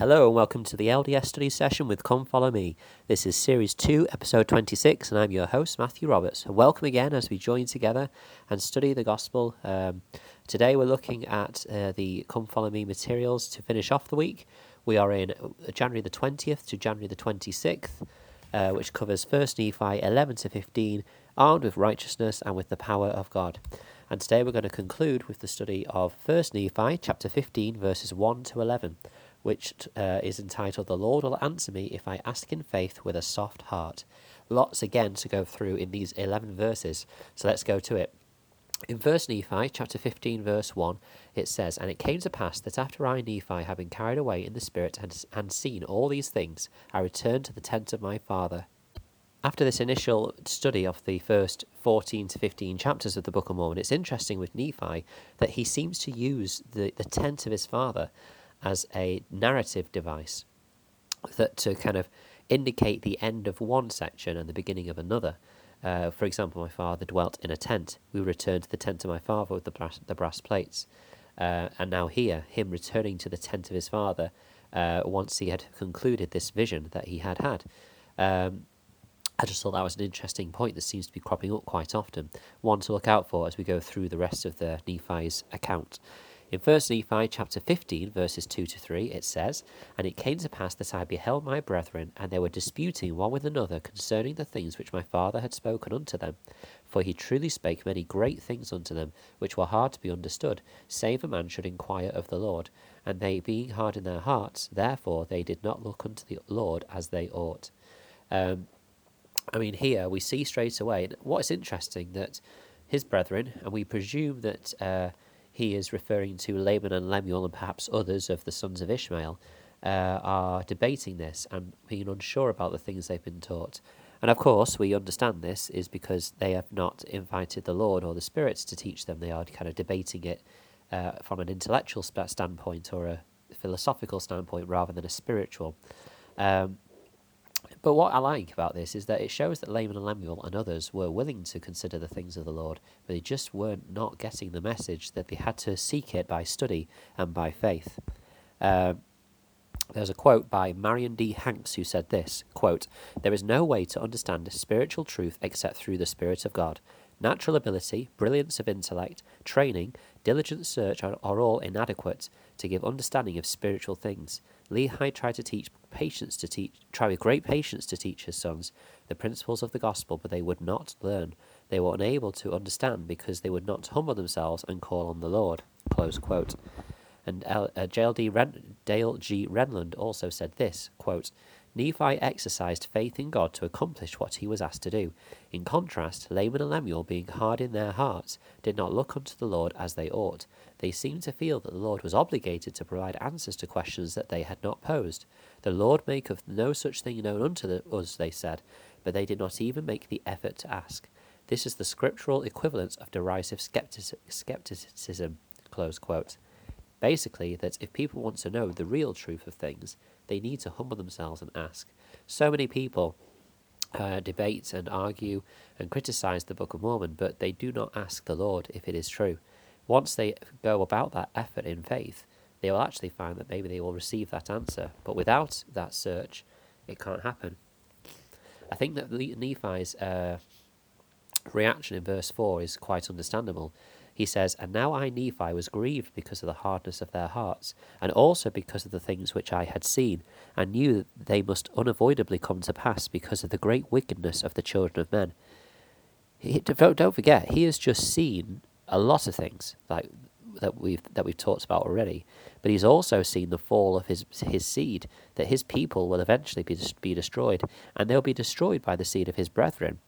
Hello and welcome to the LDS study session with Come Follow Me. This is Series 2, Episode 26, and I'm your host, Matthew Roberts. Welcome again as we join together and study the Gospel. Um, today we're looking at uh, the Come Follow Me materials to finish off the week. We are in uh, January the 20th to January the 26th, uh, which covers 1 Nephi 11 to 15, armed with righteousness and with the power of God. And today we're going to conclude with the study of 1 Nephi chapter 15, verses 1 to 11 which uh, is entitled The Lord Will Answer Me If I Ask in Faith with a Soft Heart. Lots again to go through in these 11 verses, so let's go to it. In verse Nephi, chapter 15, verse 1, it says, And it came to pass that after I, Nephi, had been carried away in the Spirit and, and seen all these things, I returned to the tent of my father. After this initial study of the first 14 to 15 chapters of the Book of Mormon, it's interesting with Nephi that he seems to use the, the tent of his father as a narrative device that to kind of indicate the end of one section and the beginning of another. Uh, for example, my father dwelt in a tent. We returned to the tent of my father with the brass, the brass plates. Uh, and now here, him returning to the tent of his father uh, once he had concluded this vision that he had had. Um, I just thought that was an interesting point that seems to be cropping up quite often, one to look out for as we go through the rest of the Nephi's account. In 1 Nephi chapter 15, verses 2 to 3, it says, And it came to pass that I beheld my brethren, and they were disputing one with another concerning the things which my father had spoken unto them. For he truly spake many great things unto them, which were hard to be understood, save a man should inquire of the Lord. And they being hard in their hearts, therefore they did not look unto the Lord as they ought. Um, I mean, here we see straight away what is interesting that his brethren, and we presume that. Uh, he is referring to Laman and Lemuel and perhaps others of the sons of Ishmael, uh, are debating this and being unsure about the things they've been taught. And of course, we understand this is because they have not invited the Lord or the spirits to teach them. They are kind of debating it uh, from an intellectual standpoint or a philosophical standpoint rather than a spiritual. Um, but what I like about this is that it shows that Laman and Lemuel and others were willing to consider the things of the Lord, but they just weren't not getting the message that they had to seek it by study and by faith. Uh, there's a quote by Marion D. Hanks who said this quote, There is no way to understand spiritual truth except through the Spirit of God. Natural ability, brilliance of intellect, training, diligent search are, are all inadequate to give understanding of spiritual things. Lehi tried to teach patience to teach, try with great patience to teach his sons the principles of the gospel, but they would not learn. They were unable to understand because they would not humble themselves and call on the Lord. Close quote. And uh, Ren- Dale G. Renlund also said this quote, Nephi exercised faith in God to accomplish what he was asked to do. In contrast, Laman and Lemuel, being hard in their hearts, did not look unto the Lord as they ought. They seemed to feel that the Lord was obligated to provide answers to questions that they had not posed. The Lord maketh no such thing known unto the, us, they said, but they did not even make the effort to ask. This is the scriptural equivalent of derisive skepticism. Basically, that if people want to know the real truth of things, they need to humble themselves and ask. So many people uh, debate and argue and criticize the Book of Mormon, but they do not ask the Lord if it is true. Once they go about that effort in faith, they will actually find that maybe they will receive that answer. But without that search, it can't happen. I think that Nephi's uh, reaction in verse 4 is quite understandable. He says, And now I, Nephi, was grieved because of the hardness of their hearts, and also because of the things which I had seen, and knew that they must unavoidably come to pass because of the great wickedness of the children of men. He, don't forget, he has just seen a lot of things like that we've that we've talked about already, but he's also seen the fall of his his seed, that his people will eventually be be destroyed, and they'll be destroyed by the seed of his brethren.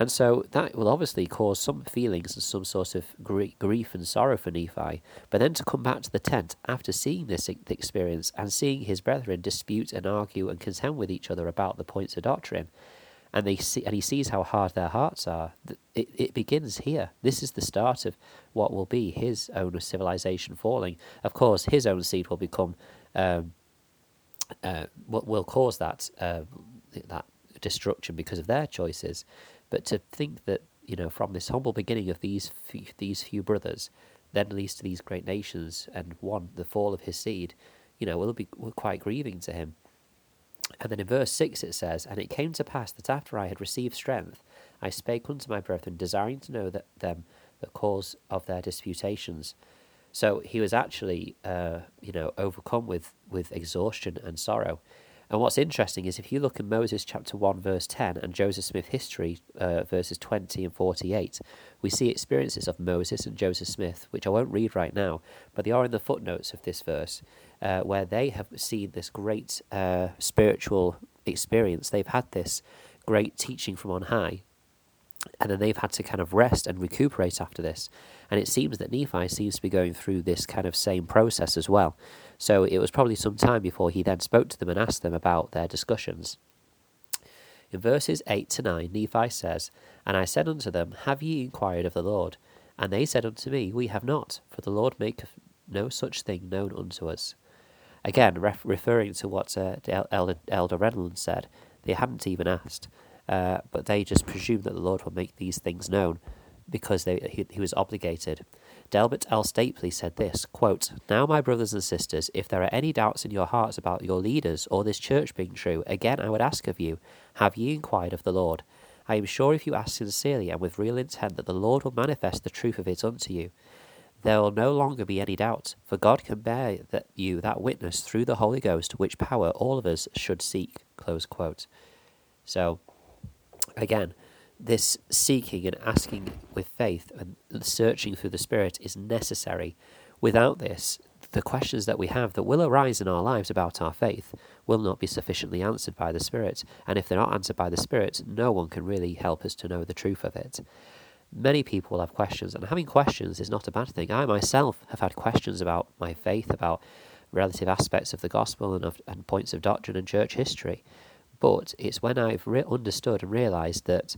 And so that will obviously cause some feelings and some sort of grief and sorrow for Nephi. But then to come back to the tent after seeing this experience and seeing his brethren dispute and argue and contend with each other about the points of doctrine, and they see, and he sees how hard their hearts are. It, it begins here. This is the start of what will be his own civilization falling. Of course, his own seed will become, um, uh, will cause that uh, that destruction because of their choices. But to think that you know from this humble beginning of these few, these few brothers, then leads to these great nations, and one the fall of his seed, you know, will be quite grieving to him. And then in verse 6 it says, And it came to pass that after I had received strength, I spake unto my brethren, desiring to know that them the cause of their disputations. So he was actually, uh, you know, overcome with, with exhaustion and sorrow. And what's interesting is if you look in Moses chapter 1, verse 10, and Joseph Smith history, uh, verses 20 and 48, we see experiences of Moses and Joseph Smith, which I won't read right now, but they are in the footnotes of this verse, uh, where they have seen this great uh, spiritual experience. They've had this great teaching from on high, and then they've had to kind of rest and recuperate after this. And it seems that Nephi seems to be going through this kind of same process as well. So it was probably some time before he then spoke to them and asked them about their discussions. In verses 8 to 9, Nephi says, And I said unto them, Have ye inquired of the Lord? And they said unto me, We have not, for the Lord maketh no such thing known unto us. Again, ref- referring to what uh, Elder, Elder Renlund said, they hadn't even asked, uh, but they just presumed that the Lord would make these things known because they, he, he was obligated. Delbert L. Stapley said this quote, Now, my brothers and sisters, if there are any doubts in your hearts about your leaders or this church being true, again I would ask of you, have ye inquired of the Lord? I am sure if you ask sincerely and with real intent that the Lord will manifest the truth of it unto you there will no longer be any doubt, for God can bear that you that witness through the Holy Ghost, which power all of us should seek. Close quote. So, again, this seeking and asking with faith and searching through the Spirit is necessary. Without this, the questions that we have that will arise in our lives about our faith will not be sufficiently answered by the Spirit. And if they're not answered by the Spirit, no one can really help us to know the truth of it many people will have questions, and having questions is not a bad thing. I myself have had questions about my faith, about relative aspects of the gospel and, of, and points of doctrine and church history. But it's when I've re- understood and realized that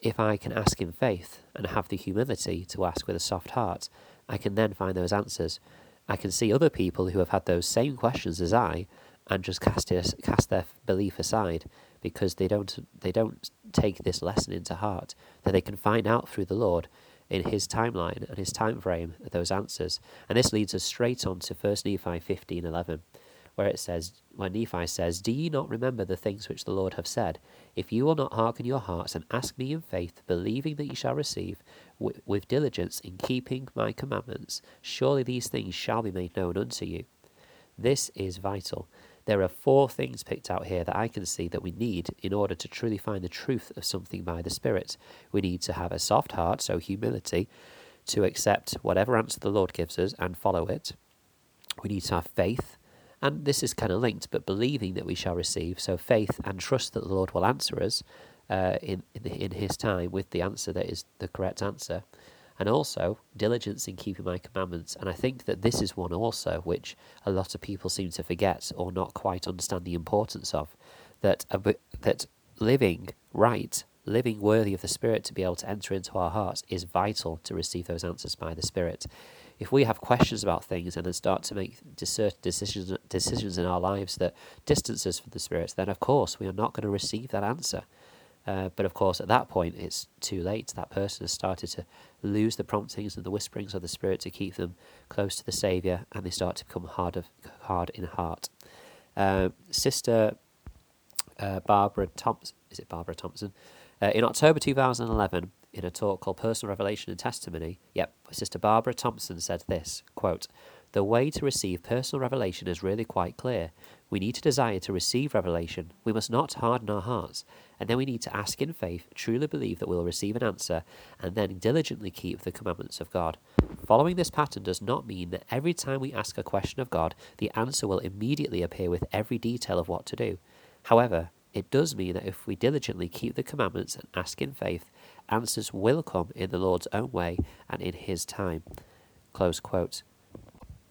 if I can ask in faith and have the humility to ask with a soft heart, I can then find those answers. I can see other people who have had those same questions as I and just cast it, cast their belief aside because they don't they don't take this lesson into heart that they can find out through the Lord in his timeline and his time frame those answers. And this leads us straight on to 1 Nephi fifteen eleven, where it says, where Nephi says, Do ye not remember the things which the Lord have said? If you will not hearken your hearts and ask me in faith, believing that ye shall receive, with, with diligence in keeping my commandments, surely these things shall be made known unto you. This is vital. There are four things picked out here that I can see that we need in order to truly find the truth of something by the Spirit. We need to have a soft heart, so humility, to accept whatever answer the Lord gives us and follow it. We need to have faith, and this is kind of linked, but believing that we shall receive, so faith and trust that the Lord will answer us uh, in, in, in His time with the answer that is the correct answer and also diligence in keeping my commandments. And I think that this is one also which a lot of people seem to forget or not quite understand the importance of. That that living right, living worthy of the Spirit to be able to enter into our hearts is vital to receive those answers by the Spirit. If we have questions about things and then start to make decisions decisions in our lives that distance us from the Spirit, then of course we are not going to receive that answer. Uh, but of course, at that point, it's too late. That person has started to lose the promptings and the whisperings of the Spirit to keep them close to the Saviour, and they start to become hard of hard in heart. Uh, Sister uh, Barbara Thompson, is it Barbara Thompson? Uh, in October 2011, in a talk called Personal Revelation and Testimony, yep, Sister Barbara Thompson said this quote: "The way to receive personal revelation is really quite clear. We need to desire to receive revelation. We must not harden our hearts. And then we need to ask in faith, truly believe that we'll receive an answer, and then diligently keep the commandments of God. Following this pattern does not mean that every time we ask a question of God, the answer will immediately appear with every detail of what to do. However, it does mean that if we diligently keep the commandments and ask in faith, answers will come in the Lord's own way and in His time. Close quote.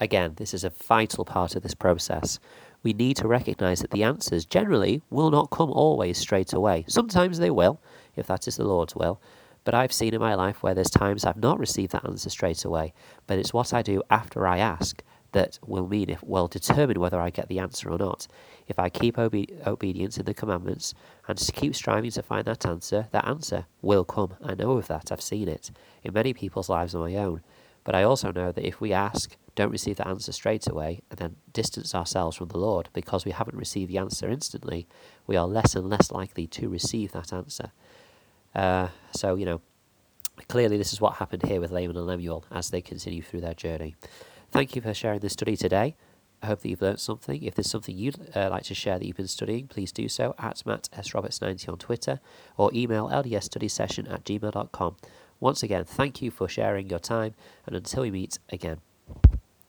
Again, this is a vital part of this process we need to recognize that the answers generally will not come always straight away. Sometimes they will, if that is the Lord's will. But I've seen in my life where there's times I've not received that answer straight away. But it's what I do after I ask that will mean will determine whether I get the answer or not. If I keep obe- obedience in the commandments and keep striving to find that answer, that answer will come. I know of that. I've seen it in many people's lives of my own. But I also know that if we ask don't receive that answer straight away and then distance ourselves from the Lord because we haven't received the answer instantly, we are less and less likely to receive that answer. Uh, so, you know, clearly this is what happened here with Laman and Lemuel as they continue through their journey. Thank you for sharing this study today. I hope that you've learned something. If there's something you'd uh, like to share that you've been studying, please do so at Matt S. Roberts90 on Twitter or email ldsstudysession at gmail.com. Once again, thank you for sharing your time, and until we meet again.